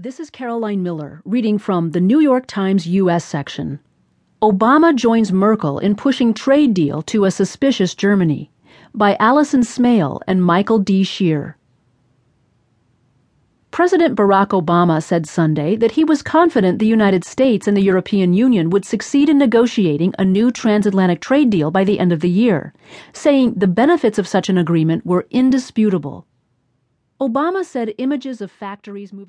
This is Caroline Miller reading from the New York Times U.S. section. Obama joins Merkel in pushing trade deal to a suspicious Germany by Alison Smale and Michael D. Shear. President Barack Obama said Sunday that he was confident the United States and the European Union would succeed in negotiating a new transatlantic trade deal by the end of the year, saying the benefits of such an agreement were indisputable. Obama said images of factories moving